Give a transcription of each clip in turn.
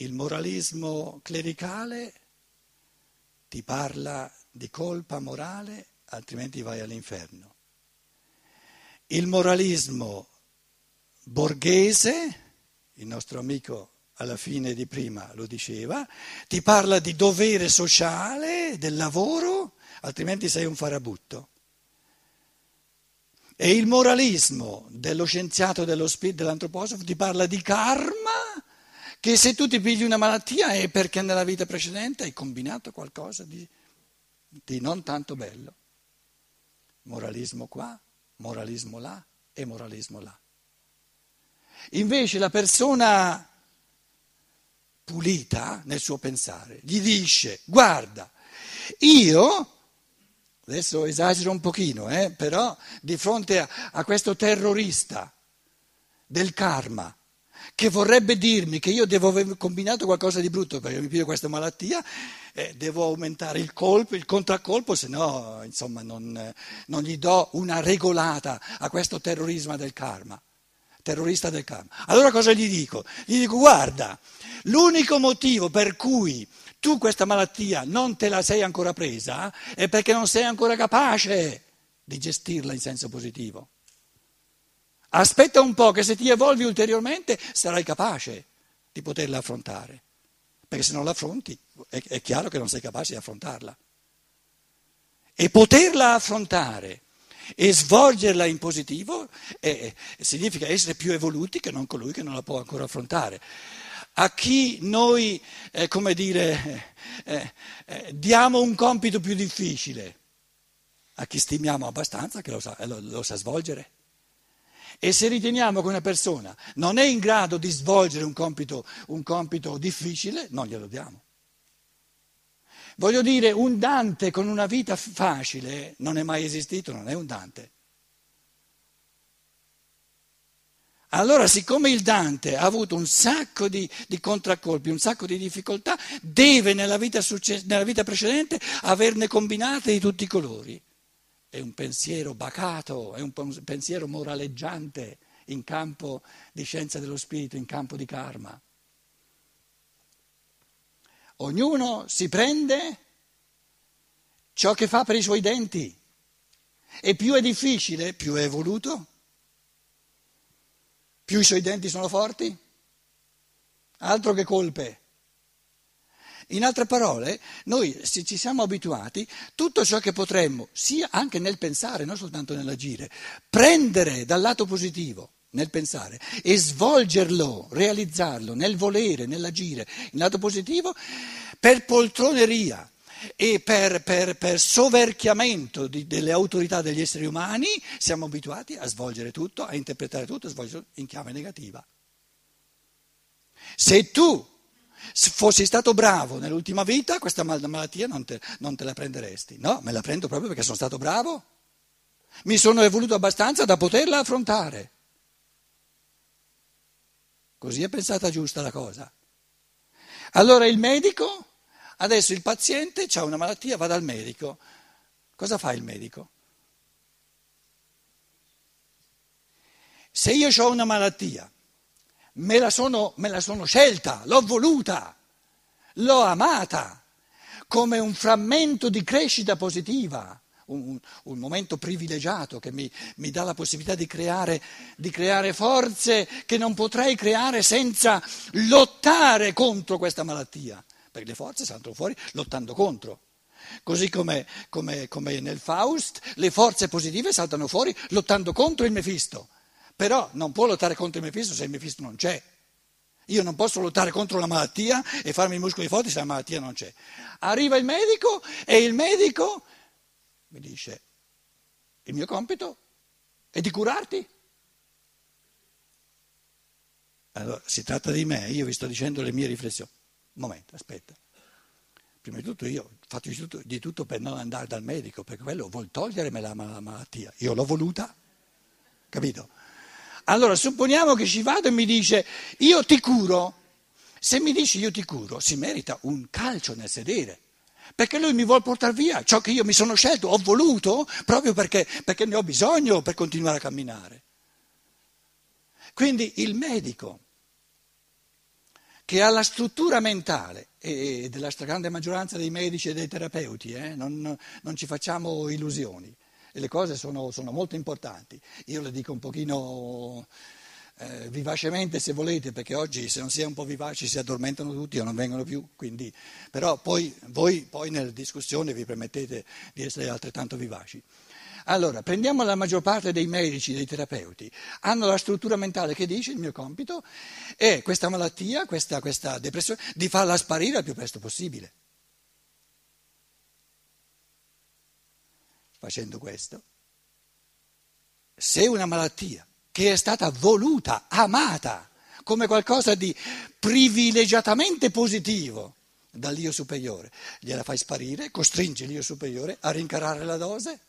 Il moralismo clericale ti parla di colpa morale, altrimenti vai all'inferno. Il moralismo borghese, il nostro amico alla fine di prima lo diceva, ti parla di dovere sociale, del lavoro, altrimenti sei un farabutto. E il moralismo dello scienziato dello spirito, dell'antroposofo, ti parla di karma, che se tu ti pigli una malattia è perché nella vita precedente hai combinato qualcosa di, di non tanto bello. Moralismo qua, moralismo là e moralismo là. Invece la persona pulita nel suo pensare gli dice, guarda, io adesso esagero un pochino, eh, però di fronte a, a, questo terrorista del karma che vorrebbe dirmi che io devo aver combinato qualcosa di brutto perché mi piglio questa malattia, eh, devo aumentare il colpo, il contraccolpo, se no insomma non, non gli do una regolata a questo terrorismo del karma, terrorista del karma. Allora cosa gli dico? Gli dico guarda, l'unico motivo per cui tu questa malattia non te la sei ancora presa è perché non sei ancora capace di gestirla in senso positivo. Aspetta un po' che se ti evolvi ulteriormente sarai capace di poterla affrontare, perché se non la affronti è, è chiaro che non sei capace di affrontarla. E poterla affrontare e svolgerla in positivo eh, significa essere più evoluti che non colui che non la può ancora affrontare a chi noi, eh, come dire, eh, eh, diamo un compito più difficile, a chi stimiamo abbastanza che lo sa, lo, lo sa svolgere. E se riteniamo che una persona non è in grado di svolgere un compito, un compito difficile, non glielo diamo. Voglio dire, un Dante con una vita facile non è mai esistito, non è un Dante. Allora, siccome il Dante ha avuto un sacco di, di contraccolpi, un sacco di difficoltà, deve nella vita, succe- nella vita, precedente averne combinate di tutti i colori. È un pensiero bacato, è un pensiero moraleggiante in campo di scienza dello spirito, in campo di karma. Ognuno si prende ciò che fa per i suoi denti e più è difficile, più è evoluto più i suoi denti sono forti? Altro che colpe. In altre parole, noi ci siamo abituati, tutto ciò che potremmo, sia anche nel pensare, non soltanto nell'agire, prendere dal lato positivo nel pensare e svolgerlo, realizzarlo nel volere, nell'agire, in lato positivo, per poltroneria e per, per, per soverchiamento di, delle autorità degli esseri umani siamo abituati a svolgere tutto, a interpretare tutto, a svolgere in chiave negativa. Se tu fossi stato bravo nell'ultima vita, questa malattia non te, non te la prenderesti. No, me la prendo proprio perché sono stato bravo. Mi sono evoluto abbastanza da poterla affrontare. Così è pensata giusta la cosa. Allora il medico Adesso il paziente ha una malattia, va dal medico. Cosa fa il medico? Se io ho una malattia, me la, sono, me la sono scelta, l'ho voluta, l'ho amata come un frammento di crescita positiva, un, un momento privilegiato che mi, mi dà la possibilità di creare, di creare forze che non potrei creare senza lottare contro questa malattia perché le forze saltano fuori lottando contro. Così come, come, come, nel Faust, le forze positive saltano fuori lottando contro il Mefisto. Però non può lottare contro il Mefisto se il Mefisto non c'è. Io non posso lottare contro la malattia e farmi i muscoli forti se la malattia non c'è. Arriva il medico e il medico mi dice, il mio compito è di curarti. Allora, si tratta di me, io vi sto dicendo le mie riflessioni. Un momento, aspetta. Prima di tutto io fatto di tutto, di tutto, per non andare dal medico, perché quello vuol togliermi la, la malattia. Io l'ho voluta, capito? Allora supponiamo che ci vado e mi dice io ti curo. Se mi dice io ti curo, si merita un calcio nel sedere. Perché lui mi vuole portare via ciò che io mi sono scelto, ho voluto, proprio perché, perché ne ho bisogno per continuare a camminare. Quindi il medico che ha la struttura mentale e della stragrande maggioranza dei medici e dei terapeuti, eh, non, non, ci facciamo illusioni, e le cose sono, sono, molto importanti. Io le dico un pochino eh, vivacemente se volete, perché oggi se non si è un po' vivaci si addormentano tutti o non vengono più, quindi, però poi voi poi nella discussione vi permettete di essere altrettanto vivaci. Allora, prendiamo la maggior parte dei medici, dei terapeuti, hanno la struttura mentale che dice il mio compito è questa malattia, questa, questa depressione, di farla sparire il più presto possibile. Facendo questo, se una malattia che è stata voluta, amata, come qualcosa di privilegiatamente positivo dall'io superiore, gliela fai sparire, costringi l'io superiore a rincarare la dose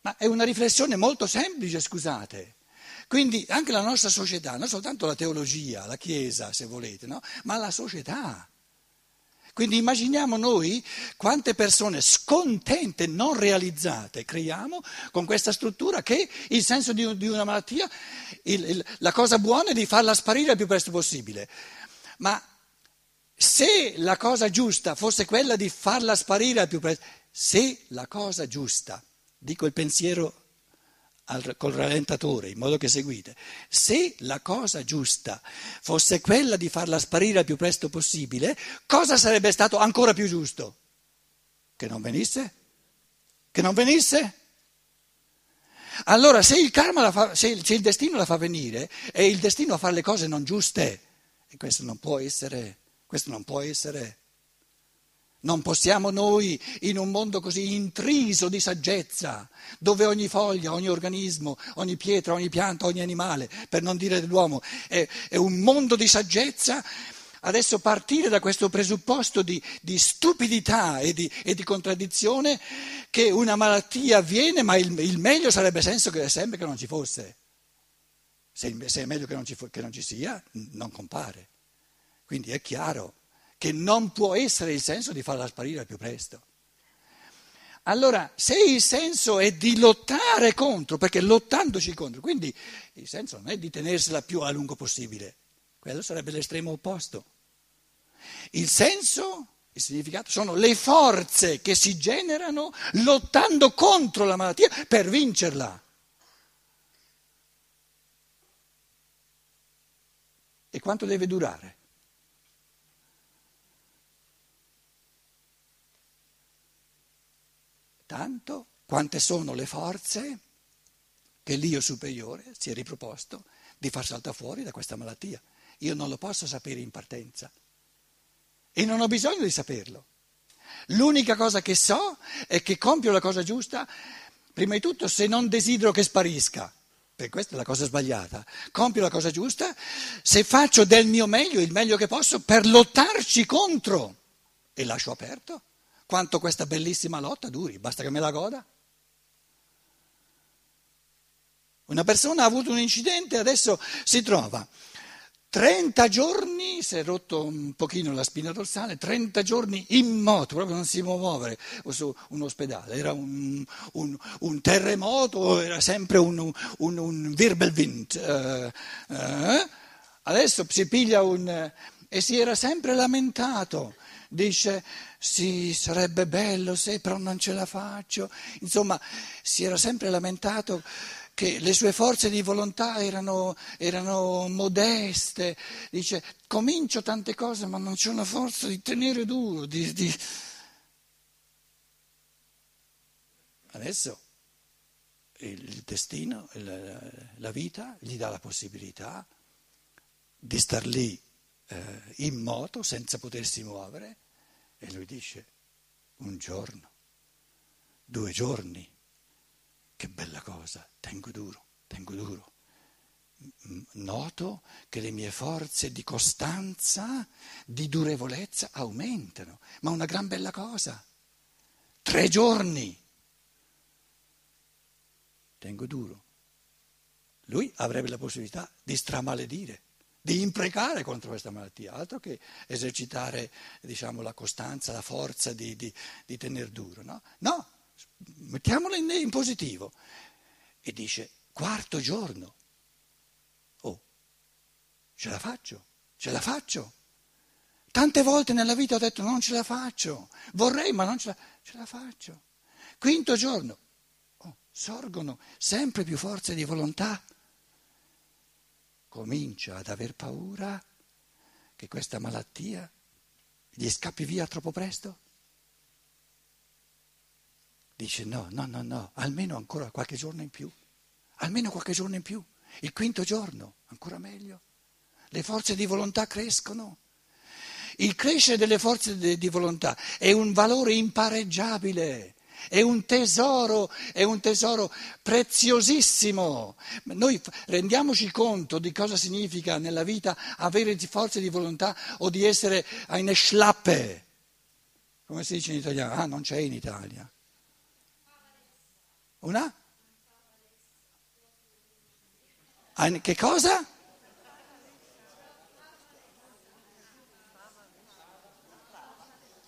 Ma è una riflessione molto semplice, scusate. Quindi anche la nostra società, non soltanto la teologia, la Chiesa, se volete, no? ma la società. Quindi immaginiamo noi quante persone scontente, non realizzate, creiamo con questa struttura che il senso di, una malattia, il, il, la cosa buona è di farla sparire il più presto possibile. Ma se la cosa giusta fosse quella di farla sparire al più presto, se la cosa giusta dico il pensiero al, col rallentatore, in modo che seguite. Se la cosa giusta fosse quella di farla sparire il più presto possibile, cosa sarebbe stato ancora più giusto? Che non venisse? Che non venisse? Allora, se il, fa, se, il, se il destino la fa venire, è il destino a fare le cose non giuste. E questo non può essere, questo non può essere non possiamo noi, in un mondo così intriso di saggezza, dove ogni foglia, ogni organismo, ogni pietra, ogni pianta, ogni animale, per non dire dell'uomo, è, è un mondo di saggezza, adesso partire da questo presupposto di, di stupidità e di, e di, contraddizione che una malattia avviene, ma il, il meglio sarebbe che, sempre che non ci fosse. Se, se è meglio che non, ci, che non ci sia, non compare. Quindi è chiaro che non può essere il senso di farla sparire al più presto. Allora, se il senso è di lottare contro, perché lottandoci contro, quindi il senso non è di tenersela più a lungo possibile, quello sarebbe l'estremo opposto. Il senso, il significato, sono le forze che si generano lottando contro la malattia per vincerla. E quanto deve durare? Tanto? Quante sono le forze che l'io superiore si è riproposto di far saltare fuori da questa malattia. Io non lo posso sapere in partenza. E non ho bisogno di saperlo. L'unica cosa che so è che compio la cosa giusta, prima di tutto se non desidero che sparisca, perché questa è la cosa sbagliata, compio la cosa giusta se faccio del mio meglio, il meglio che posso, per lottarci contro. E lascio aperto quanto questa bellissima lotta duri, basta che me la goda. Una persona ha avuto un incidente e adesso si trova 30 giorni, si è rotto un pochino la spina dorsale, 30 giorni in moto, proprio non si può muovere su un ospedale, era un, un, un terremoto, era sempre un, un, un Wirbelwind. Eh, eh, adesso si piglia un... e si era sempre lamentato dice sì, sarebbe bello se però non ce la faccio. Insomma, si era sempre lamentato che le sue forze di volontà erano, erano modeste. Dice, comincio tante cose ma non c'è una forza di tenere duro. Di, di... Adesso il destino, la vita gli dà la possibilità di star lì eh, in moto senza potersi muovere e lui dice, un giorno, due giorni, che bella cosa, tengo duro, tengo duro. Noto che le mie forze di costanza, di durevolezza aumentano, ma una gran bella cosa. Tre giorni. Tengo duro. Lui avrebbe la possibilità di stramaledire di imprecare contro questa malattia, altro che esercitare diciamo, la costanza, la forza di, di, di tener duro. No, no mettiamola in, in positivo. E dice, quarto giorno, ce la faccio, ce la faccio. Tante volte nella vita ho detto non ce la faccio, vorrei ma non ce la, ce la faccio. Quinto giorno, oh, sorgono sempre più forze di volontà. Comincia ad aver paura che questa malattia gli scappi via troppo presto. Dice no, no, no, no, almeno ancora qualche giorno in più, almeno qualche giorno in più, il quinto giorno, ancora meglio. Le forze di volontà crescono. Il crescere delle forze di volontà è un valore impareggiabile, è un tesoro, è un tesoro preziosissimo. Noi rendiamoci conto di cosa significa nella vita avere forze di volontà o di essere eine Schlappe, come si dice in italiano? Ah, non c'è in Italia. Una? Che cosa?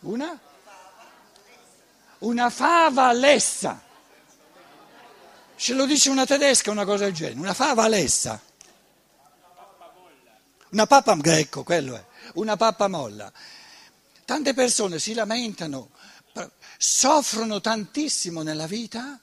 Una? Una fava lessa. Ce lo dice una tedesca una cosa del genere, una fava lessa. Una pappa, ecco, quello è, una pappa molla. Tante persone si lamentano, soffrono tantissimo nella vita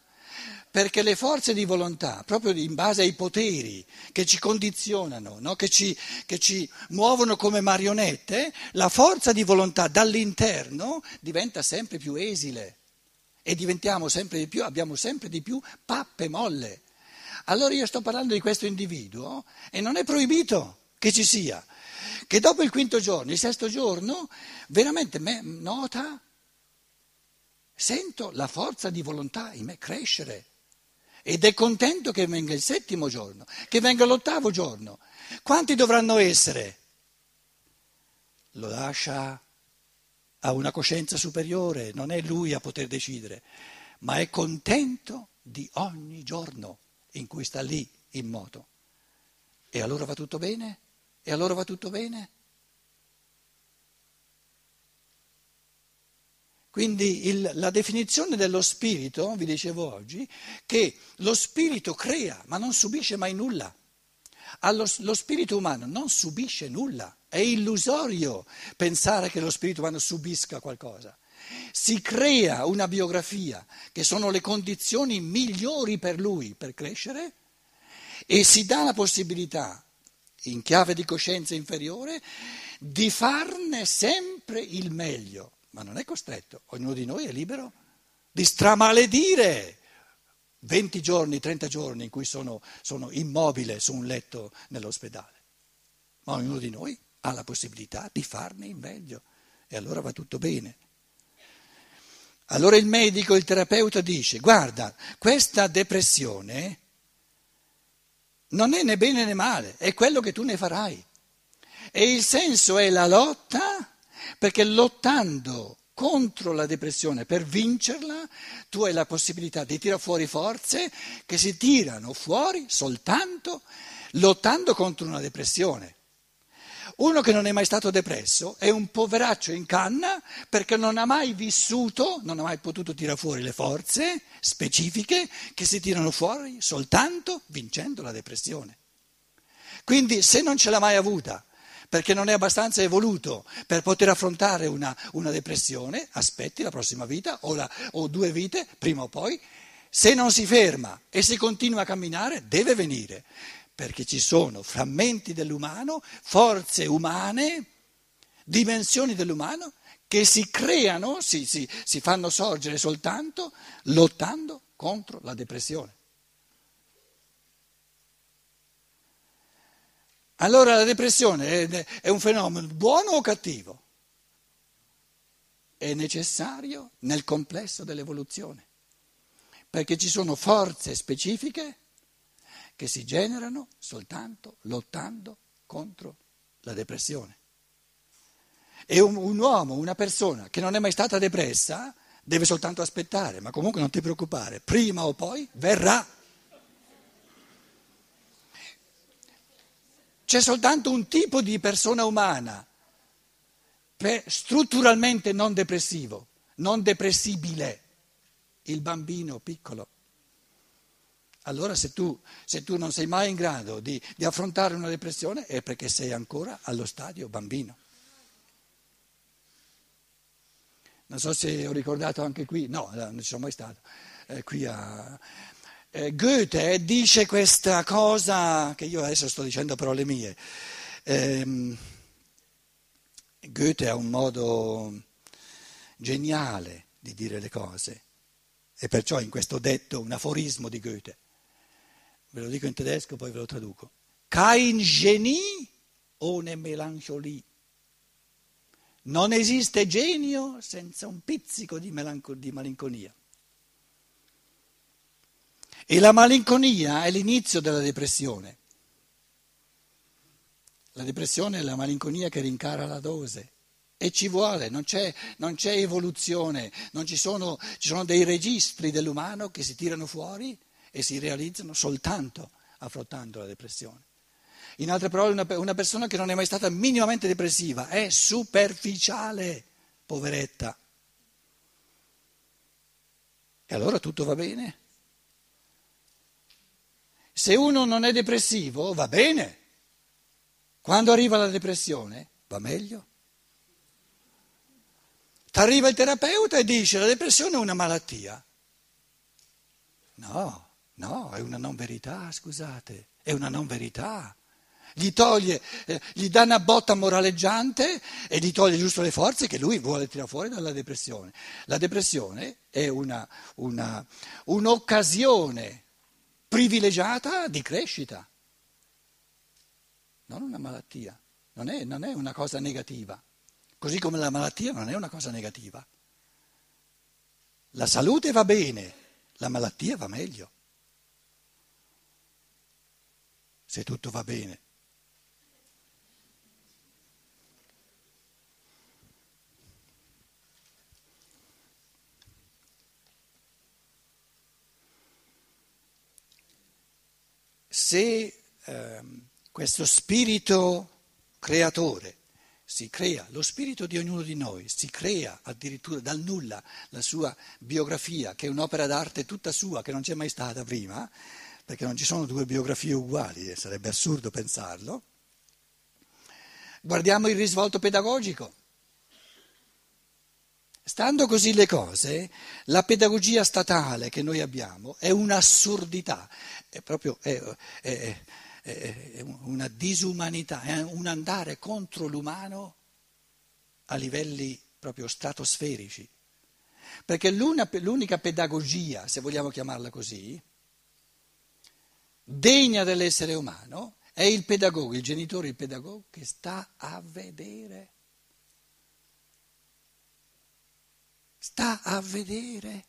perché le forze di volontà, proprio in base ai poteri che ci condizionano, no? che, ci, che ci muovono come marionette, la forza di volontà dall'interno diventa sempre più esile e diventiamo sempre di più, abbiamo sempre di più pappe molle. Allora io sto parlando di questo individuo e non è proibito che ci sia, che dopo il quinto giorno, il sesto giorno, veramente me nota, sento la forza di volontà in me crescere ed è contento che venga il settimo giorno, che venga l'ottavo giorno. Quanti dovranno essere? Lo lascia a una coscienza superiore, non è lui a poter decidere, ma è contento di ogni giorno in cui sta lì in moto. E allora va tutto bene? E allora va tutto bene? Quindi il, la definizione dello spirito, vi dicevo oggi, che lo spirito crea ma non subisce mai nulla. Allo, lo spirito umano non subisce nulla, è illusorio pensare che lo spirito umano subisca qualcosa. Si crea una biografia che sono le condizioni migliori per lui per crescere e si dà la possibilità, in chiave di coscienza inferiore, di farne sempre il meglio. Ma non è costretto, ognuno di noi è libero di stramaledire 20 giorni, 30 giorni in cui sono, sono immobile su un letto nell'ospedale, ma ognuno di noi ha la possibilità di farne il meglio e allora va tutto bene. Allora il medico, il terapeuta dice, guarda, questa depressione non è né bene né male, è quello che tu ne farai. E il senso è la lotta perché lottando contro la depressione, per vincerla, tu hai la possibilità di tirare fuori forze che si tirano fuori soltanto lottando contro una depressione. Uno che non è mai stato depresso è un poveraccio in canna perché non ha mai vissuto, non ha mai potuto tirare fuori le forze specifiche che si tirano fuori soltanto vincendo la depressione. Quindi se non ce l'ha mai avuta, perché non è abbastanza evoluto per poter affrontare una, una depressione, aspetti la prossima vita o, la, o due vite, prima o poi. Se non si ferma e si continua a camminare, deve venire, perché ci sono frammenti dell'umano, forze umane, dimensioni dell'umano che si creano, si, si, si fanno sorgere soltanto lottando contro la depressione. Allora la depressione è un fenomeno buono o cattivo? È necessario nel complesso dell'evoluzione, perché ci sono forze specifiche che si generano soltanto lottando contro la depressione. E un, un uomo, una persona che non è mai stata depressa, deve soltanto aspettare, ma comunque non ti preoccupare, prima o poi verrà. C'è soltanto un tipo di persona umana, strutturalmente non depressivo, non depressibile, il bambino piccolo. Allora se tu, se tu non sei mai in grado di, di affrontare una depressione è perché sei ancora allo stadio bambino. Non so se ho ricordato anche qui, no, non ci sono mai stato, eh, qui a, eh, Goethe dice questa cosa che io adesso sto dicendo però le mie. Eh, Goethe ha un modo geniale di dire le cose e perciò in questo detto un aforismo di Goethe. Ve lo dico in tedesco, poi ve lo traduco. Kein Genie ohne Melancholie. Non esiste genio senza un pizzico di, melanco- di malinconia. E la malinconia è l'inizio della depressione. La depressione è la malinconia che rincara la dose. E ci vuole, non c'è, non c'è evoluzione, non ci sono, ci sono dei registri dell'umano che si tirano fuori e si realizzano soltanto affrontando la depressione. In altre parole, una, persona che non è mai stata minimamente depressiva è superficiale, poveretta. E allora tutto va bene? Se uno non è depressivo, va bene. Quando arriva la depressione, va meglio. Ti arriva il terapeuta e dice la depressione è una malattia. No, no, è una non verità, scusate, è una non verità. Gli toglie, eh, gli dà una botta moraleggiante e gli toglie giusto le forze che lui vuole tirare fuori dalla depressione. La depressione è una, una, un'occasione privilegiata di crescita, non una malattia, non è, non è una cosa negativa, così come la malattia non è una cosa negativa. La salute va bene, la malattia va meglio, se tutto va bene. se ehm, questo spirito creatore si crea, lo spirito di ognuno di noi si crea addirittura dal nulla la sua biografia, che è un'opera d'arte tutta sua, che non c'è mai stata prima, perché non ci sono due biografie uguali, e sarebbe assurdo pensarlo. Guardiamo il risvolto pedagogico. Stando così le cose, la pedagogia statale che noi abbiamo è un'assurdità, è proprio è, è, è una disumanità, è un andare contro l'umano a livelli proprio stratosferici. Perché l'unica pedagogia, se vogliamo chiamarla così, degna dell'essere umano, è il pedagogo, il genitore, il pedagogo che sta a vedere sta a vedere.